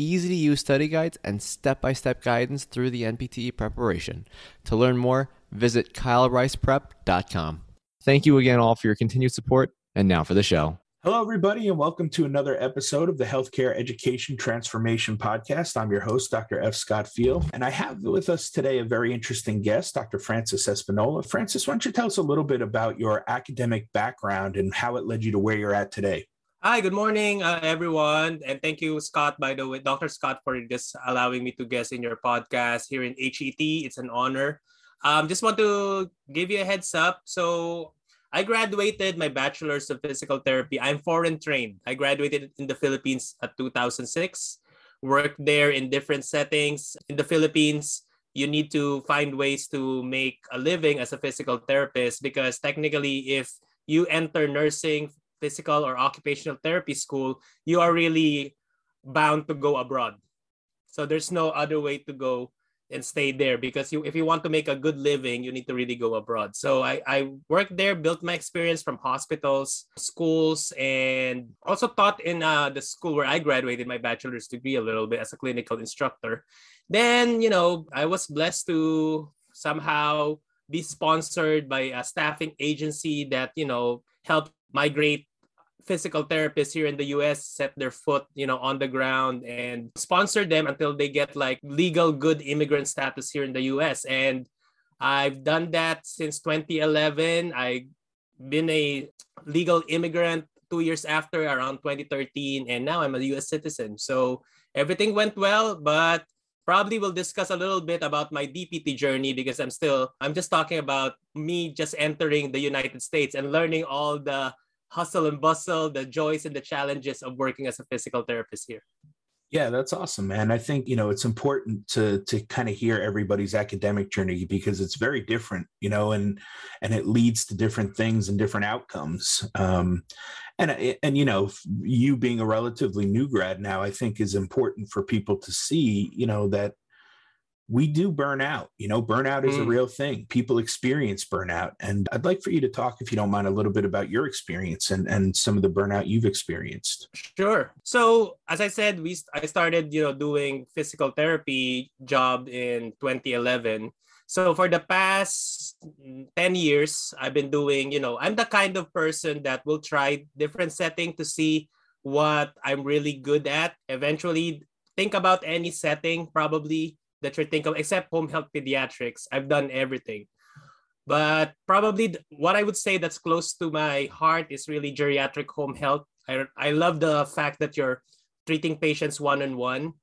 easy to use study guides and step by step guidance through the NPTE preparation. To learn more, visit kylericeprep.com. Thank you again all for your continued support. And now for the show. Hello, everybody, and welcome to another episode of the Healthcare Education Transformation Podcast. I'm your host, Dr. F. Scott Feil, and I have with us today a very interesting guest, Dr. Francis Espinola. Francis, why don't you tell us a little bit about your academic background and how it led you to where you're at today? Hi, good morning, uh, everyone. And thank you, Scott, by the way, Dr. Scott, for just allowing me to guest in your podcast here in HET. It's an honor. Um, just want to give you a heads up. So I graduated my bachelor's of physical therapy. I'm foreign trained. I graduated in the Philippines at 2006. Worked there in different settings. In the Philippines, you need to find ways to make a living as a physical therapist because technically, if you enter nursing, physical, or occupational therapy school, you are really bound to go abroad. So there's no other way to go and stay there because you if you want to make a good living you need to really go abroad so i i worked there built my experience from hospitals schools and also taught in uh, the school where i graduated my bachelor's degree a little bit as a clinical instructor then you know i was blessed to somehow be sponsored by a staffing agency that you know helped migrate physical therapists here in the US set their foot, you know, on the ground and sponsor them until they get like legal good immigrant status here in the US. And I've done that since 2011. I've been a legal immigrant two years after around 2013 and now i'm a us citizen so everything went well but probably we'll discuss a little bit about my dpt journey because i'm still i'm just talking about me just entering the united states and learning all the hustle and bustle, the joys and the challenges of working as a physical therapist here. Yeah, that's awesome, man. I think you know it's important to to kind of hear everybody's academic journey because it's very different, you know, and and it leads to different things and different outcomes. Um, and and you know, you being a relatively new grad now, I think is important for people to see, you know, that we do burn out. You know, burnout is mm. a real thing. People experience burnout. And I'd like for you to talk, if you don't mind, a little bit about your experience and, and some of the burnout you've experienced. Sure. So as I said, we I started, you know, doing physical therapy job in 2011. So for the past 10 years, I've been doing, you know, I'm the kind of person that will try different setting to see what I'm really good at. Eventually think about any setting probably that you're thinking of, except home health pediatrics. I've done everything. But probably what I would say that's close to my heart is really geriatric home health. I, I love the fact that you're treating patients one on one.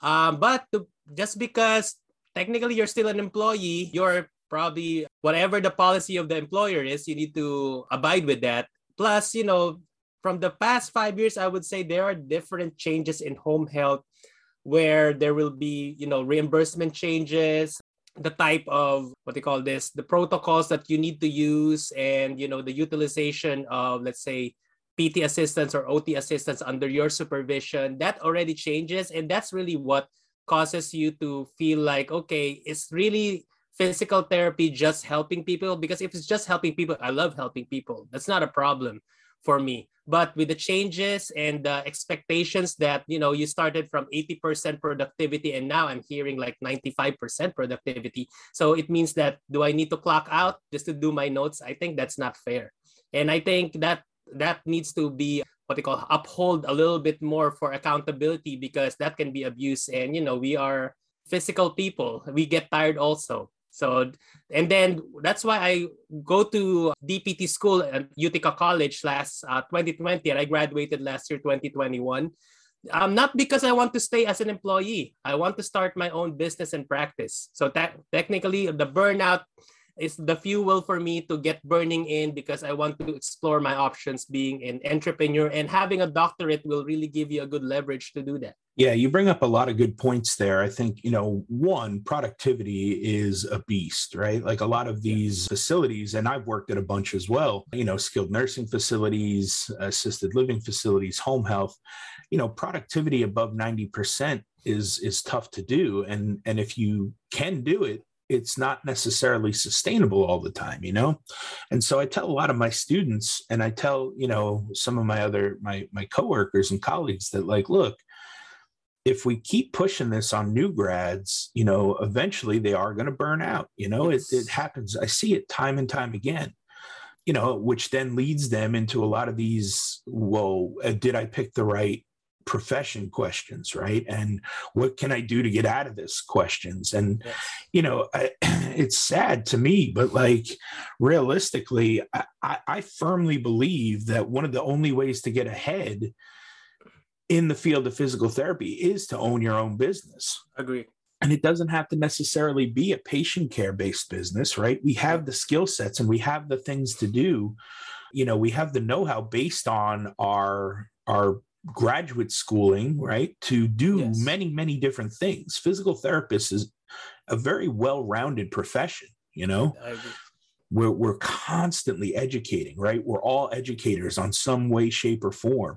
but to, just because technically you're still an employee, you're probably whatever the policy of the employer is, you need to abide with that. Plus, you know, from the past five years, I would say there are different changes in home health where there will be, you know, reimbursement changes, the type of what they call this, the protocols that you need to use, and you know, the utilization of, let's say, PT assistants or OT assistants under your supervision. That already changes, and that's really what causes you to feel like, okay, it's really physical therapy just helping people? Because if it's just helping people i love helping people. That's not a problem for me. But with the changes and the expectations that you know you started from 80% productivity and now i'm hearing like 95% productivity. So it means that do i need to clock out just to do my notes? I think that's not fair. And i think that that needs to be what they call uphold a little bit more for accountability because that can be abused and you know we are physical people. We get tired also. So, and then that's why I go to DPT school at Utica College last uh, 2020, and I graduated last year, 2021. Um, not because I want to stay as an employee. I want to start my own business and practice. So that technically, the burnout is the fuel for me to get burning in because I want to explore my options being an entrepreneur and having a doctorate will really give you a good leverage to do that. Yeah, you bring up a lot of good points there. I think, you know, one, productivity is a beast, right? Like a lot of these facilities, and I've worked at a bunch as well, you know, skilled nursing facilities, assisted living facilities, home health, you know, productivity above 90% is is tough to do. And and if you can do it, it's not necessarily sustainable all the time you know? And so i tell a lot of my students and i tell you know some of my other my my coworkers and colleagues that like look if we keep pushing this on new grads you know eventually they are going to burn out you know? It, it happens. I see it time and time again you know which then leads them into a lot of these well uh, did i pick the right profession questions right? And what can i do to get out of this questions? And yes. you know I, it's sad to me but like realistically I, I firmly believe that one of the only ways to get ahead in the field of physical therapy is to own your own business. Agree and it doesn't have to necessarily be a patient care based business right? We have the skill sets and we have the things to do. You know we have the know-how based on our our graduate schooling, right, to do yes. many, many different things. Physical therapist is a very well rounded profession, you know? We're, we're constantly educating, right? We're all educators on some way, shape, or form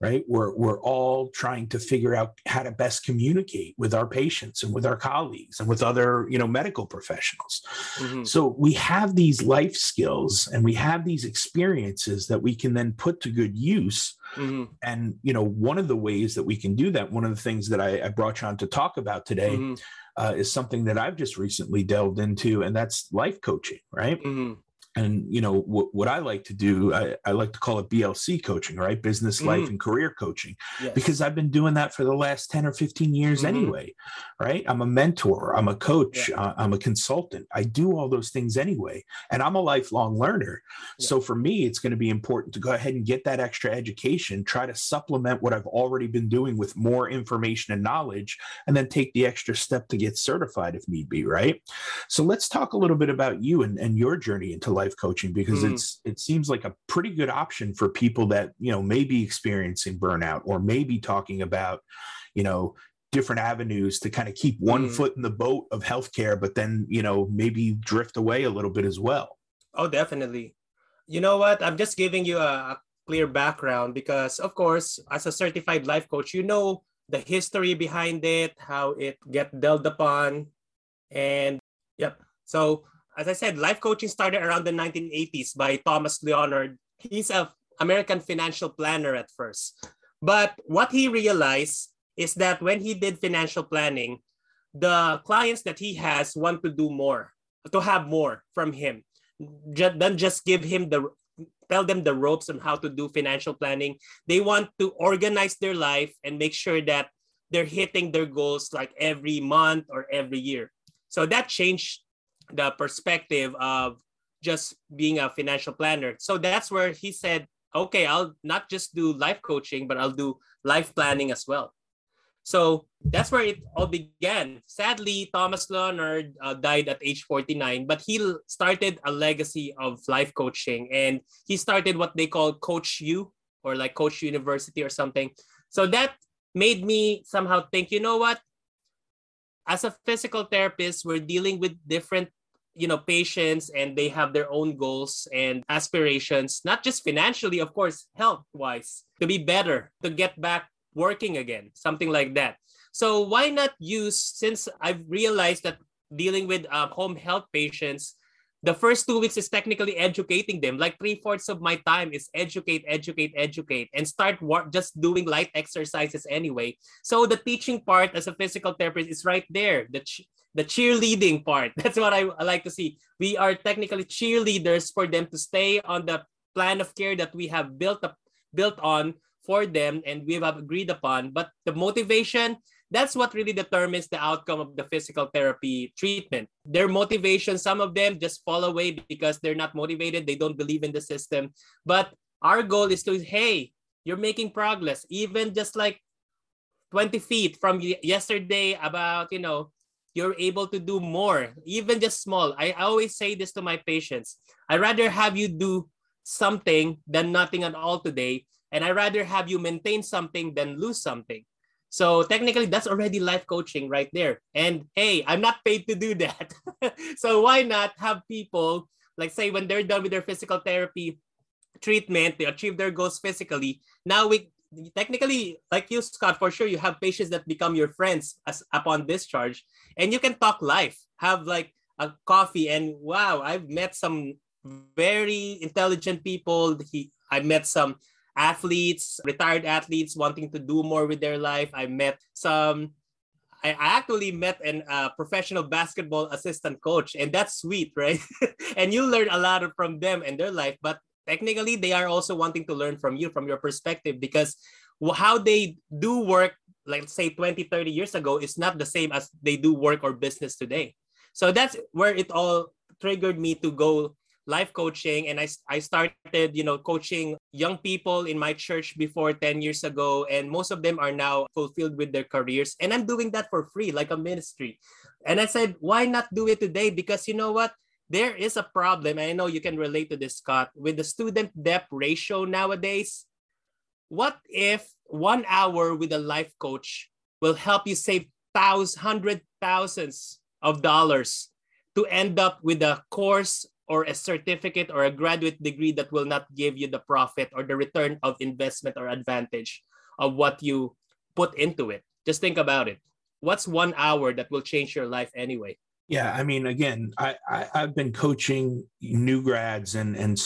right? We're, we're all trying to figure out how to best communicate with our patients and with our colleagues and with other, you know, medical professionals. Mm-hmm. So we have these life skills and we have these experiences that we can then put to good use. Mm-hmm. And, you know, one of the ways that we can do that, one of the things that I, I brought you on to talk about today mm-hmm. uh, is something that I've just recently delved into, and that's life coaching, right? And you know what, what i like to do I, I, like to call it blc coaching right business life mm-hmm. and career coaching yes. because i've been doing that for the last 10 or 15 years mm-hmm. anyway right i'm a mentor i'm a coach yeah. uh, i'm a consultant i do all those things anyway and i'm a lifelong learner yeah. so for me it's going to be important to go ahead and get that extra education try to supplement what i've already been doing with more information and knowledge and then take the extra step to get certified if need be right so let's talk a little bit about you and, and your journey into life coaching because mm. it's it seems like a pretty good option for people that you know may be experiencing burnout or maybe talking about you know different avenues to kind of keep one mm. foot in the boat of healthcare but then you know maybe drift away a little bit as well oh definitely you know what i'm just giving you a, a clear background because of course as a certified life coach you know the history behind it how it get dealt upon and yep so as I said, life coaching started around the 1980s by Thomas Leonard. He's a American financial planner at first. But what he realized is that when he did financial planning, the clients that he has want to do more, to have more from him. Just, then just give him the tell them the ropes on how to do financial planning. They want to organize their life and make sure that they're hitting their goals like every month or every year. So that changed the perspective of just being a financial planner. So that's where he said, okay, I'll not just do life coaching, but I'll do life planning as well. So that's where it all began. Sadly, Thomas Leonard uh, died at age 49, but he started a legacy of life coaching and he started what they call Coach U or like Coach University or something. So that made me somehow think, you know what? As a physical therapist, we're dealing with different you know patients and they have their own goals and aspirations not just financially of course health wise to be better to get back working again something like that so why not use since i've realized that dealing with uh, home health patients the first two weeks is technically educating them. Like three fourths of my time is educate, educate, educate, and start just doing light exercises anyway. So the teaching part as a physical therapist is right there. The ch- the cheerleading part. That's what I, I like to see. We are technically cheerleaders for them to stay on the plan of care that we have built up built on for them and we have agreed upon. But the motivation, that's what really determines the outcome of the physical therapy treatment. Their motivation, some of them just fall away because they're not motivated, they don't believe in the system. But our goal is to, hey, you're making progress, even just like 20 feet from yesterday about, you know, you're able to do more, even just small. I always say this to my patients. I'd rather have you do something than nothing at all today. And I'd rather have you maintain something than lose something. So technically, that's already life coaching right there. And hey, I'm not paid to do that. so why not have people, like say when they're done with their physical therapy treatment, they achieve their goals physically. Now we technically, like you, Scott, for sure, you have patients that become your friends as upon discharge, and you can talk life, have like a coffee, and wow, I've met some very intelligent people. He, I met some athletes, retired athletes wanting to do more with their life. I met some. I actually met a uh, professional basketball assistant coach, and that's sweet, right? and you learn a lot from them and their life. But technically they are also wanting to learn from you from your perspective because how they do work like say 20 30 years ago is not the same as they do work or business today. So that's where it all triggered me to go life coaching and I, I started you know coaching young people in my church before 10 years ago and most of them are now fulfilled with their careers and i'm doing that for free like a ministry. And i said why not do it today? Because you know what there is a problem. I know you can relate to this, Scott, with the student debt ratio nowadays. What if one hour with a life coach will help you save thousands, hundred thousands of dollars to end up with a course or a certificate or a graduate degree that will not give you the profit or the return of investment or advantage of what you put into it? Just think about it. What's one hour that will change your life anyway? Yeah, I mean, again, I, I have been coaching new grads and and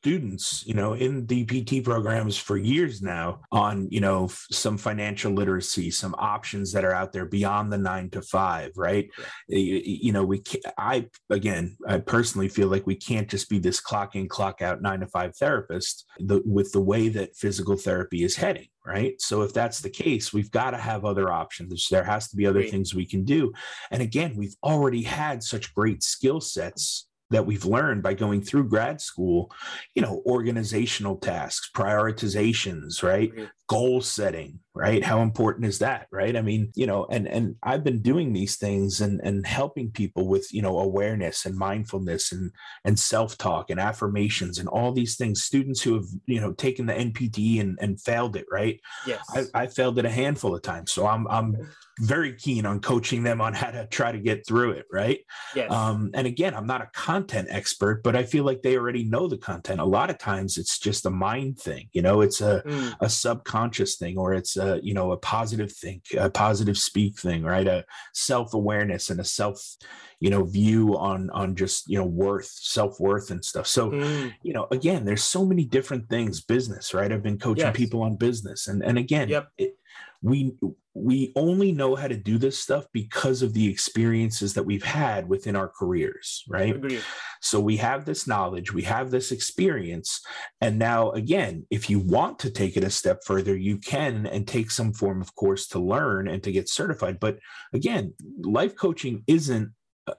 students, you know, in DPT programs for years now on, you know, f- some financial literacy, some options that are out there beyond the nine to five, right? You, you, know, we, I, again, I personally feel like we can't just be this clock in, clock out nine to five therapist the, with the way that physical therapy is heading right? So if that's the case, we've got to have other options. There has to be other things we can do. And again, we've already had such great skill sets that we've learned by going through grad school, you know, organizational tasks, prioritizations, right? Goal setting, right? How important is that, right? I mean, you know, and and I've been doing these things and and helping people with, you know, awareness and mindfulness and and self-talk and affirmations and all these things. Students who have, you know, taken the NPTE and, and failed it, right? Yes. I, I failed it a handful of times. So I'm I'm very keen on coaching them on how to try to get through it, right? Yes. Um, and again, I'm not a content expert, but I feel like they already know the content. A lot of times it's just a mind thing, you know, it's a, mm. a subconscious thing or it's a, you know, a positive think, a positive speak thing, right? A self-awareness and a self, you know, view on on just, you know, worth, self-worth and stuff. So, mm. you know, again, there's so many different things, business, right? I've been coaching yes. people on business. And and again, yep. it, we we only know how to do this stuff because of the experiences that we've had within our careers right Agreed. so we have this knowledge we have this experience and now again if you want to take it a step further you can and take some form of course to learn and to get certified but again life coaching isn't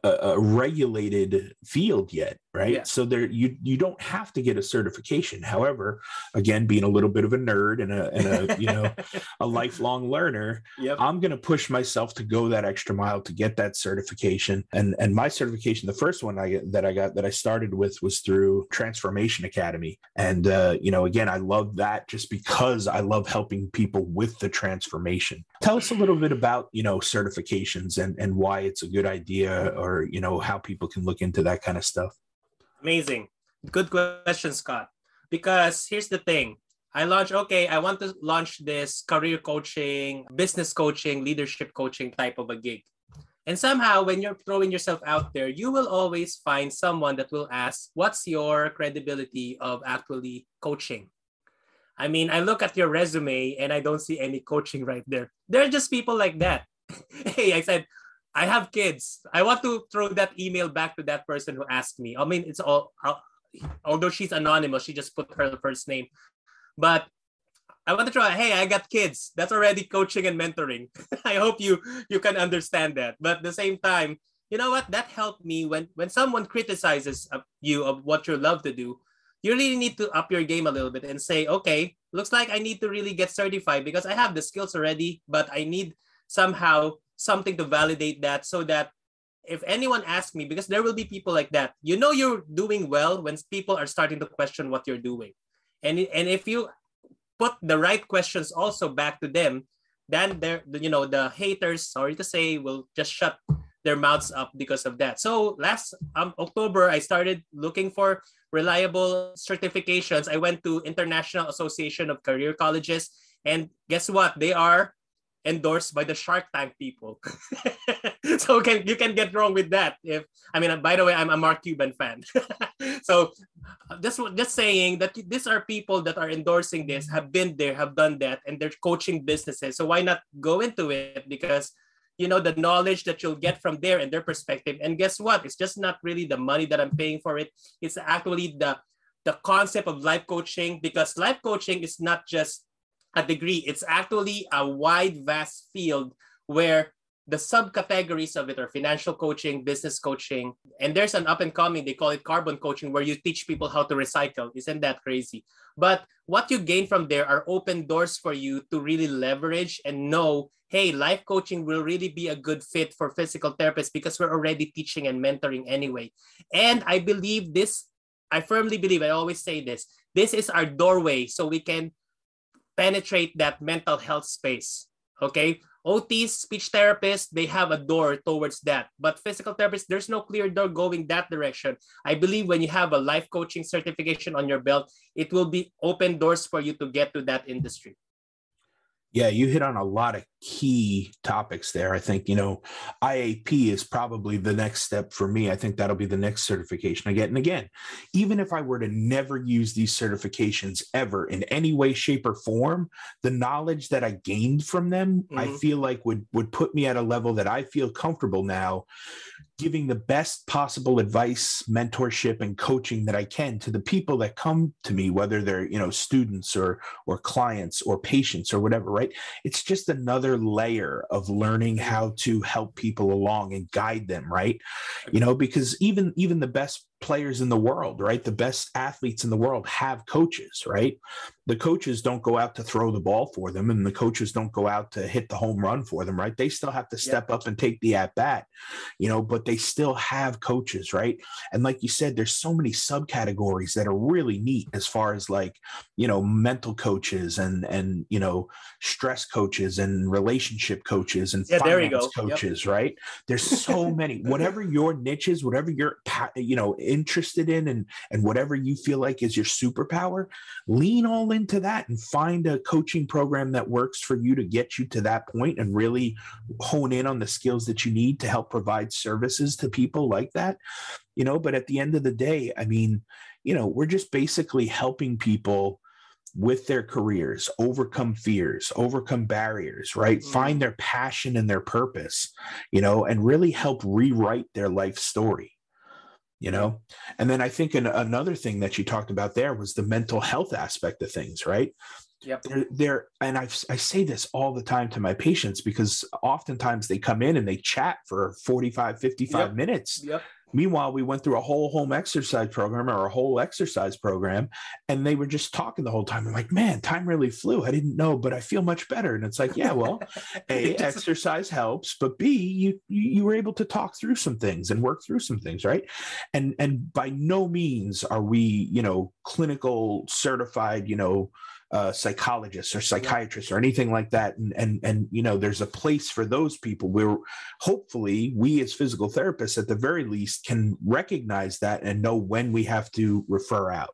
a, a regulated field yet right? Yeah. so there you you don't have to get a certification. However again being a little bit of a nerd and a, and a you know a lifelong learner yep. i'm going to push myself to go that extra mile to get that certification. And and my certification the first one i that i got that i started with was through transformation academy. And uh, you know again i love that just because i love helping people with the transformation. Tell us a little bit about you know certifications and and why it's a good idea or you know how people can look into that kind of stuff Amazing. Good question, Scott. Because here's the thing. I launch, okay, I want to launch this career coaching, business coaching, leadership coaching type of a gig. And somehow, when you're throwing yourself out there, you will always find someone that will ask, What's your credibility of actually coaching? I mean, I look at your resume and I don't see any coaching right there. There are just people like that. hey, I said, I have kids. I want to throw that email back to that person who asked me. I mean, it's all, although she's anonymous, she just put her first name. But I want to try. Hey, I got kids. That's already coaching and mentoring. I hope you you can understand that. But at the same time, you know what? That helped me when when someone criticizes you of what you love to do. You really need to up your game a little bit and say, okay, looks like I need to really get certified because I have the skills already, but I need somehow something to validate that so that if anyone asks me, because there will be people like that, you know you're doing well when people are starting to question what you're doing. And, and if you put the right questions also back to them, then they're you know the haters, sorry to say, will just shut their mouths up because of that. So last um, October, I started looking for reliable certifications. I went to International Association of Career Colleges, and guess what? They are endorsed by the Shark Tank people. so can you can get wrong with that. If I mean, by the way, I'm a Mark Cuban fan. so just just saying that these are people that are endorsing this, have been there, have done that, and they're coaching businesses. So why not go into it? Because you know the knowledge that you'll get from there and their perspective. And guess what? It's just not really the money that I'm paying for it. It's actually the the concept of life coaching because life coaching is not just a degree. It's actually a wide, vast field where the subcategories of it are financial coaching, business coaching, and there's an up and coming, they call it carbon coaching, where you teach people how to recycle. Isn't that crazy? But what you gain from there are open doors for you to really leverage and know hey, life coaching will really be a good fit for physical therapists because we're already teaching and mentoring anyway. And I believe this, I firmly believe, I always say this, this is our doorway so we can penetrate that mental health space. Okay. OTs, speech therapists, they have a door towards that. But physical therapists, there's no clear door going that direction. I believe when you have a life coaching certification on your belt, it will be open doors for you to get to that industry. Yeah, you hit on a lot of key topics there. I think, you know, IAP is probably the next step for me. I think that'll be the next certification I get. And again, even if I were to never use these certifications ever in any way, shape, or form, the knowledge that I gained from them, mm-hmm. I feel like would would put me at a level that I feel comfortable now giving the best possible advice, mentorship, and coaching that I can to the people that come to me, whether they're you know students or or clients or patients or whatever. Right? It's just another layer of learning how to help people along and guide them. Right? You know, because even even the best players in the world, right? The best athletes in the world have coaches, right? The coaches don't go out to throw the ball for them and the coaches don't go out to hit the home run for them, right? They still have to step yeah. up and take the at bat, you know, but they still have coaches, right? And like you said, there's so many subcategories that are really neat as far as like, you know, mental coaches and, and, you know, stress coaches and relationship coaches and yeah, finance coaches, yep. right? There's so many, whatever your niche is, whatever your, you know, interested in and and whatever you feel like is your superpower lean all into that and find a coaching program that works for you to get you to that point and really hone in on the skills that you need to help provide services to people like that you know but at the end of the day i mean you know we're just basically helping people with their careers, overcome fears, overcome barriers, right? Mm-hmm. Find their passion and their purpose, you know, and really help rewrite their life story you know? And then i think an, another thing that you talked about there was the mental health aspect of things right? Yep. They're, they're and i i say this all the time to my patients because oftentimes they come in and they chat for 45 55 yep. minutes. Yep Meanwhile, we went through a whole home exercise program or a whole exercise program, and they were just talking the whole time. I'm like, man, time really flew. I didn't know, but I feel much better. And it's like, yeah, well, a exercise helps, but b you you were able to talk through some things and work through some things, right? And and by no means are we, you know, clinical certified, you know, uh, psychologists or psychiatrists or anything like that. And and and you know there's a place for those people where hopefully we as physical therapists at the very least can recognize that and know when we have to refer out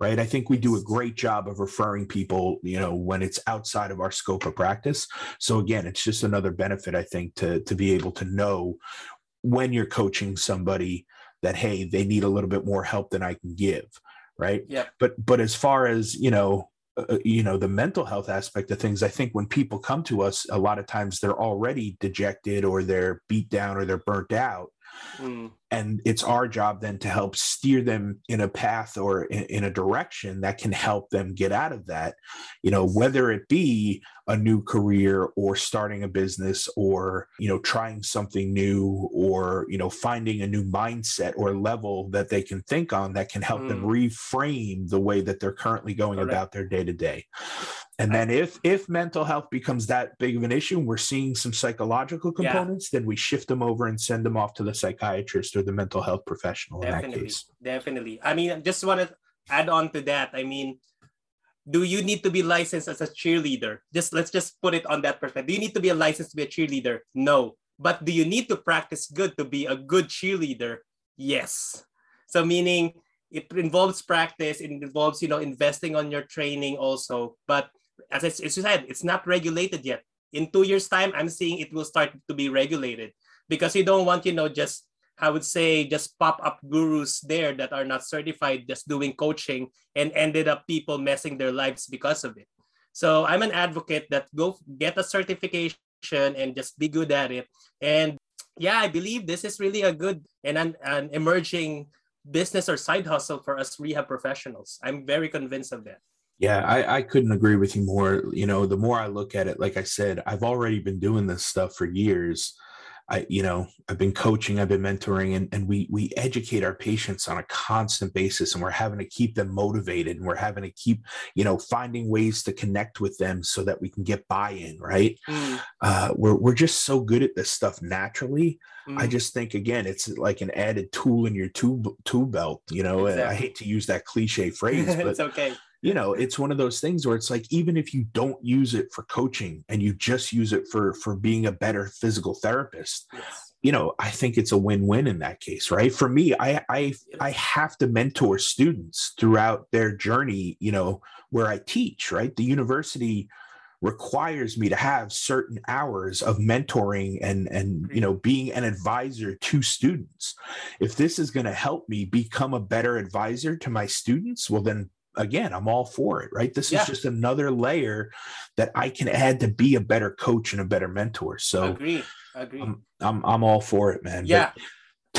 right? I think we do a great job of referring people you know when it's outside of our scope of practice. So again it's just another benefit i think to to be able to know when you're coaching somebody that hey they need a little bit more help than i can give right? Yeah but but as far as you know uh, you know the mental health aspect of things i think when people come to us a lot of times they're already dejected or they're beat down or they're burnt out Mm. And it's our job then to help steer them in a path or in, in, a direction that can help them get out of that, you know, whether it be a new career or starting a business or, you know, trying something new or, you know, finding a new mindset or level that they can think on that can help mm. them reframe the way that they're currently going Correct. about their day to day. And then if if mental health becomes that big of an issue and we're seeing some psychological components, yeah. then we shift them over and send them off to the psychiatrist or the mental health professional definitely, in that case. Definitely. I mean, just want to add on to that. I mean, do you need to be licensed as a cheerleader? Just let's just put it on that perspective. Do you need to be a licensed to be a cheerleader? No. But do you need to practice good to be a good cheerleader? Yes. So meaning it involves practice, it involves, you know, investing on your training also. But as I, as you said, it's not regulated yet. In two years' time, I'm seeing it will start to be regulated because you don't want, you know, just I would say just pop up gurus there that are not certified, just doing coaching and ended up people messing their lives because of it. So I'm an advocate that go get a certification and just be good at it. And yeah, I believe this is really a good and an, an emerging business or side hustle for us rehab professionals. I'm very convinced of that. Yeah, I, I couldn't agree with you more. You know, the more I look at it, like I said, I've already been doing this stuff for years. I, you know, I've been coaching, I've been mentoring, and, and we we educate our patients on a constant basis, and we're having to keep them motivated, and we're having to keep, you know, finding ways to connect with them so that we can get buy-in, right? Mm. Uh, we're we're just so good at this stuff naturally. Mm. I just think again, it's like an added tool in your tool tool belt. You know, exactly. I hate to use that cliche phrase, but it's okay you know it's one of those things where it's like even if you don't use it for coaching and you just use it for for being a better physical therapist yes. you know i think it's a win-win in that case right? For me i i i have to mentor students throughout their journey you know where i teach right? The university requires me to have certain hours of mentoring and and you know being an advisor to students. If this is going to help me become a better advisor to my students well then again, I'm all for it, right? This yeah. is just another layer that I can add to be a better coach and a better mentor. So agree, agree. I'm I'm, I'm all for it, man. Yeah. But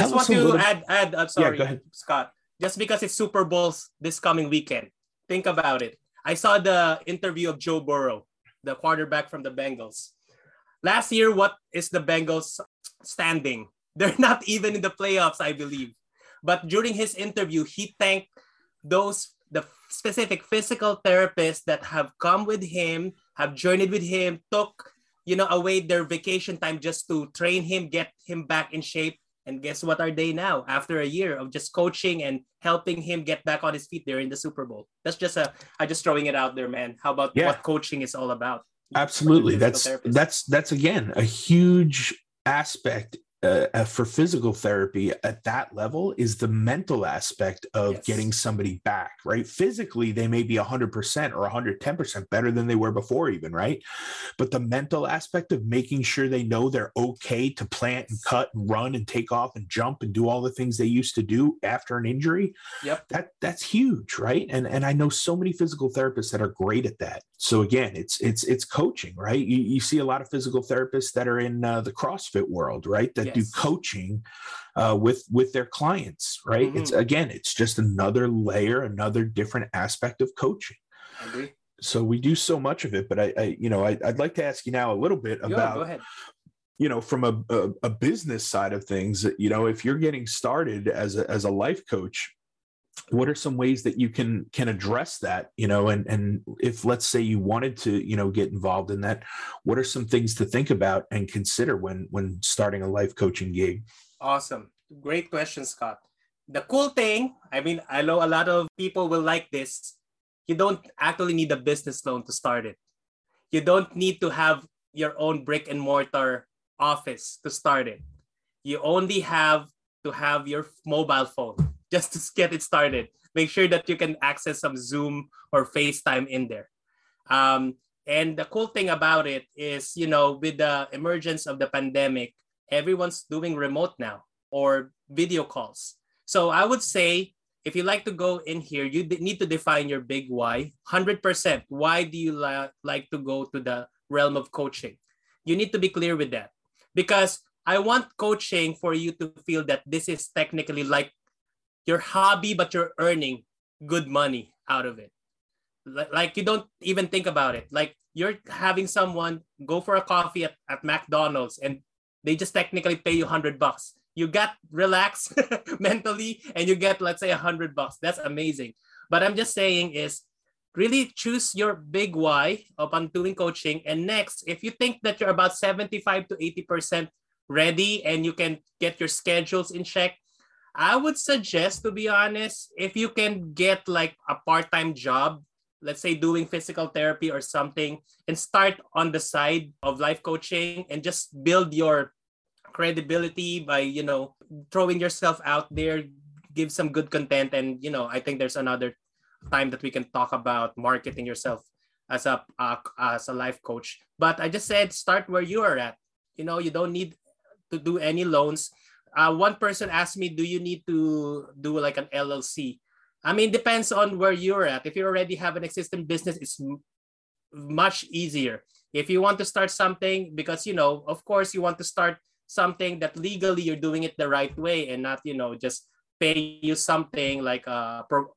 just want to little... add add. I'm sorry, yeah, Scott. Just because it's Super Bowls this coming weekend, think about it. I saw the interview of Joe Burrow, the quarterback from the Bengals. Last year, what is the Bengals standing? They're not even in the playoffs, I believe. But during his interview, he thanked those the specific physical therapists that have come with him, have journeyed with him, took you know away their vacation time just to train him, get him back in shape. And guess what are they now? After a year of just coaching and helping him get back on his feet, they're in the Super Bowl. That's just a I just throwing it out there, man. How about yeah. what coaching is all about? Absolutely. That's that's that's again a huge aspect uh, uh, for physical therapy at that level is the mental aspect of yes. getting somebody back, right? Physically, they may be 100% or 110% better than they were before, even, right? But the mental aspect of making sure they know they're okay to plant and cut and run and take off and jump and do all the things they used to do after an injury. Yep. That that's huge, right? And and I know so many physical therapists that are great at that. So again, it's it's it's coaching, right? You, you see a lot of physical therapists that are in uh, the CrossFit world, right? That yes. do coaching uh, with with their clients, right? Mm-hmm. It's again, it's just another layer, another different aspect of coaching. So we do so much of it, but I, I you know, I, would like to ask you now a little bit about, you know, from a, a, a business side of things. You know, if you're getting started as a as a life coach, what are some ways that you can can address that you know and and if let's say you wanted to you know get involved in that what are some things to think about and consider when when starting a life coaching gig? Awesome. Great question scott. The cool thing i mean i know a lot of people will like this. You don't actually need a business loan to start it. You don't need to have your own brick and mortar office to start it. You only have to have your mobile phone just to get it started. Make sure that you can access some Zoom or FaceTime in there. Um, and the cool thing about it is, you know, with the emergence of the pandemic, everyone's doing remote now or video calls. So I would say if you like to go in here, you need to define your big why. 100%. Why do you li- like to go to the realm of coaching? You need to be clear with that. Because I want coaching for you to feel that this is technically like your hobby, but you're earning good money out of it. Like you don't even think about it. Like you're having someone go for a coffee at, at McDonald's and they just technically pay you 100 bucks. You get relaxed mentally and you get, let's say, 100 bucks. That's amazing. But I'm just saying is really choose your big why upon doing coaching. And next, if you think that you're about 75 to 80% ready and you can get your schedules in check, I would suggest, to be honest, if you can get like a part time job, let's say doing physical therapy or something, and start on the side of life coaching and just build your credibility by, you know, throwing yourself out there, give some good content. And, you know, I think there's another time that we can talk about marketing yourself as a uh, as a life coach. But I just said start where you are at. You know, you don't need to do any loans. Uh, one person asked me, "Do you need to do like an LLC?" I mean, depends on where you're at. If you already have an existing business, it's m- much easier. If you want to start something, because you know, of course, you want to start something that legally you're doing it the right way and not, you know, just pay you something like a pro,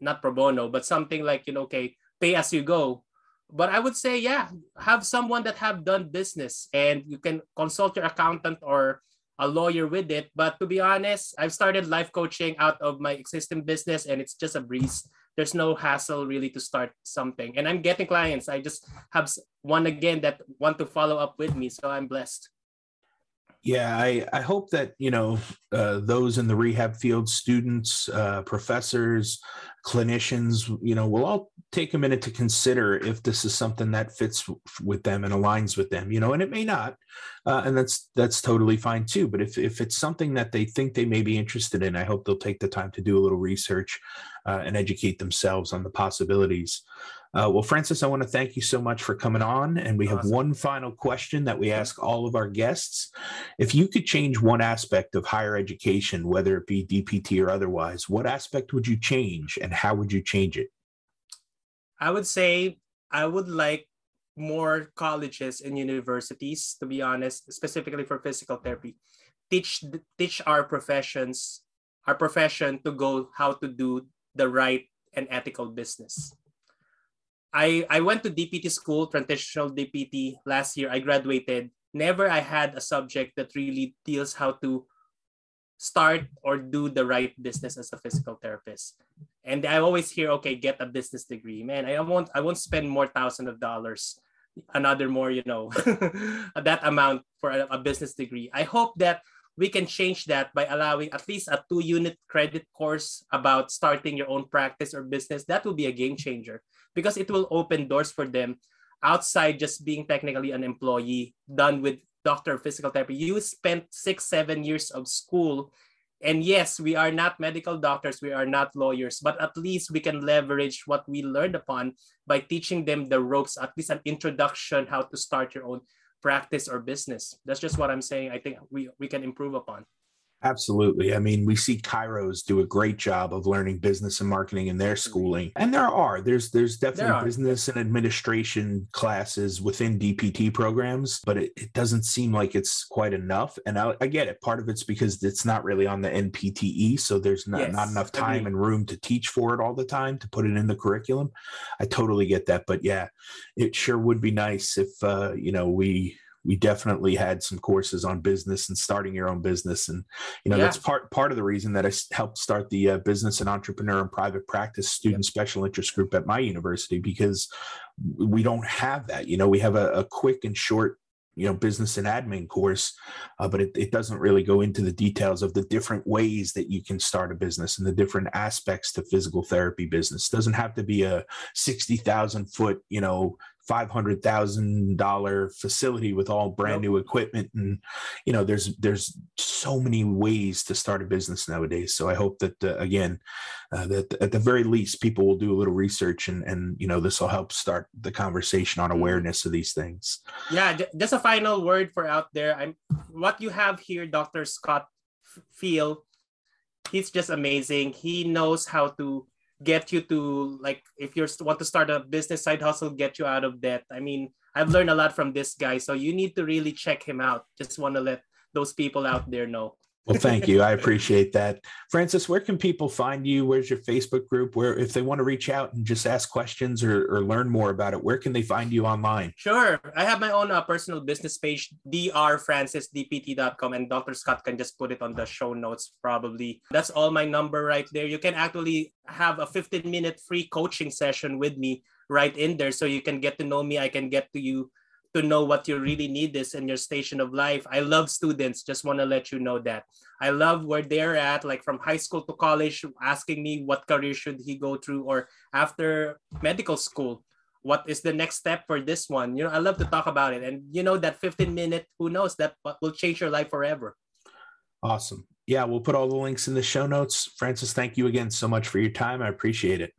not pro bono, but something like, you know, okay, pay as you go. But I would say, yeah, have someone that have done business and you can consult your accountant or a lawyer with it. But to be honest, I've started life coaching out of my existing business and it's just a breeze. There's no hassle really to start something. And I'm getting clients. I just have one again that want to follow up with me. So I'm blessed. Yeah, I, I hope that you know uh, those in the rehab field, students, uh, professors, clinicians, you know, will all take a minute to consider if this is something that fits with them and aligns with them. You know, and it may not, uh, and that's that's totally fine too. But if if it's something that they think they may be interested in, I hope they'll take the time to do a little research uh, and educate themselves on the possibilities. Uh, well, Francis, I want to thank you so much for coming on. And we have awesome. one final question that we ask all of our guests. If you could change one aspect of higher education, whether it be DPT or otherwise, what aspect would you change and how would you change it? I would say I would like more colleges and universities, to be honest, specifically for physical therapy, teach teach our professions, our profession to go how to do the right and ethical business. I, I went to DPT school, transitional DPT last year. I graduated. Never I had a subject that really deals how to start or do the right business as a physical therapist. And I always hear, okay, get a business degree. Man, I won't I won't spend more thousand of dollars, another more, you know, that amount for a, a business degree. I hope that we can change that by allowing at least a two unit credit course about starting your own practice or business. That will be a game changer because it will open doors for them outside just being technically an employee done with doctor of physical therapy. You spent six, seven years of school. And yes, we are not medical doctors, we are not lawyers, but at least we can leverage what we learned upon by teaching them the ropes, at least an introduction how to start your own practice or business. That's just what I'm saying. I think we, we can improve upon. Absolutely. I mean, we see chiros do a great job of learning business and marketing in their schooling. And there are, there's there's definitely there business and administration classes within DPT programs, but it, it doesn't seem like it's quite enough. And I, I, get it. Part of it's because it's not really on the NPTE. So there's not, yes, not enough time and room to teach for it all the time to put it in the curriculum. I totally get that. But yeah, it sure would be nice if, uh, you know, we, we definitely had some courses on business and starting your own business and you know yeah. that's part part of the reason that i helped start the uh, business and entrepreneur and private practice student yeah. special interest group at my university because we don't have that you know we have a, a quick and short you know business and admin course uh, but it, it doesn't really go into the details of the different ways that you can start a business and the different aspects to physical therapy business it doesn't have to be a 60000 foot you know five hundred thousand dollar facility with all brand new equipment. And you know there's there's so many ways to start a business nowadays. So i hope that uh, again uh, that at the very least people will do a little research and and you know this will help start the conversation on mm-hmm. awareness of these things. Yeah just a final word for out there. I'm what you have here dr scott feil he's just amazing. He knows how to get you to like if you want to start a business side hustle get you out of debt i mean i've learned a lot from this guy so you need to really check him out just want to let those people out there know. Well, thank you. I appreciate that. Francis, where can people find you? Where's your Facebook group? Where, if they want to reach out and just ask questions or, or learn more about it, where can they find you online? Sure. I have my own uh, personal business page, drfrancisdpt.com, and Dr. Scott can just put it on the show notes probably. That's all my number right there. You can actually have a 15 minute free coaching session with me right in there so you can get to know me. I can get to you to know what you really need is in your station of life. I love students, just want to let you know that. I love where they're at, like from high school to college, asking me what career should he go through, or after medical school, what is the next step for this one? You know, I love to talk about it. And you know, that 15 minute, who knows, that will change your life forever. Awesome. Yeah, we'll put all the links in the show notes. Francis, thank you again so much for your time. I appreciate it.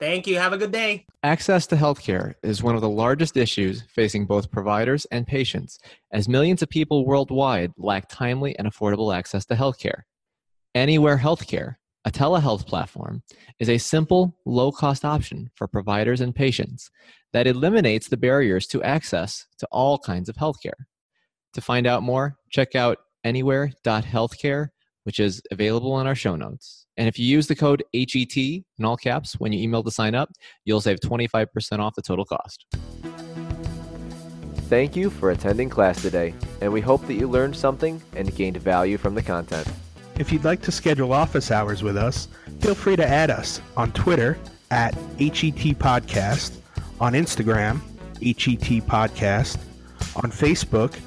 Thank you. Have a good day. Access to healthcare is one of the largest issues facing both providers and patients, as millions of people worldwide lack timely and affordable access to healthcare. Anywhere Healthcare, a telehealth platform, is a simple, low cost option for providers and patients that eliminates the barriers to access to all kinds of healthcare. To find out more, check out anywhere.healthcare, which is available on our show notes. And if you use the code HET in all caps when you email to sign up, you'll save 25% off the total cost. Thank you for attending class today, and we hope that you learned something and gained value from the content. If you'd like to schedule office hours with us, feel free to add us on Twitter at HET Podcast, on Instagram, HET Podcast, on Facebook,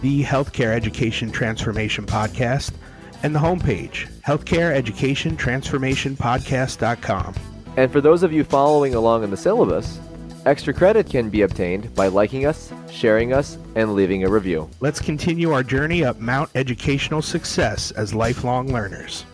the Healthcare Education Transformation Podcast, and the homepage, healthcareeducationtransformationpodcast.com. And for those of you following along in the syllabus, extra credit can be obtained by liking us, sharing us, and leaving a review. Let's continue our journey up Mount Educational Success as lifelong learners.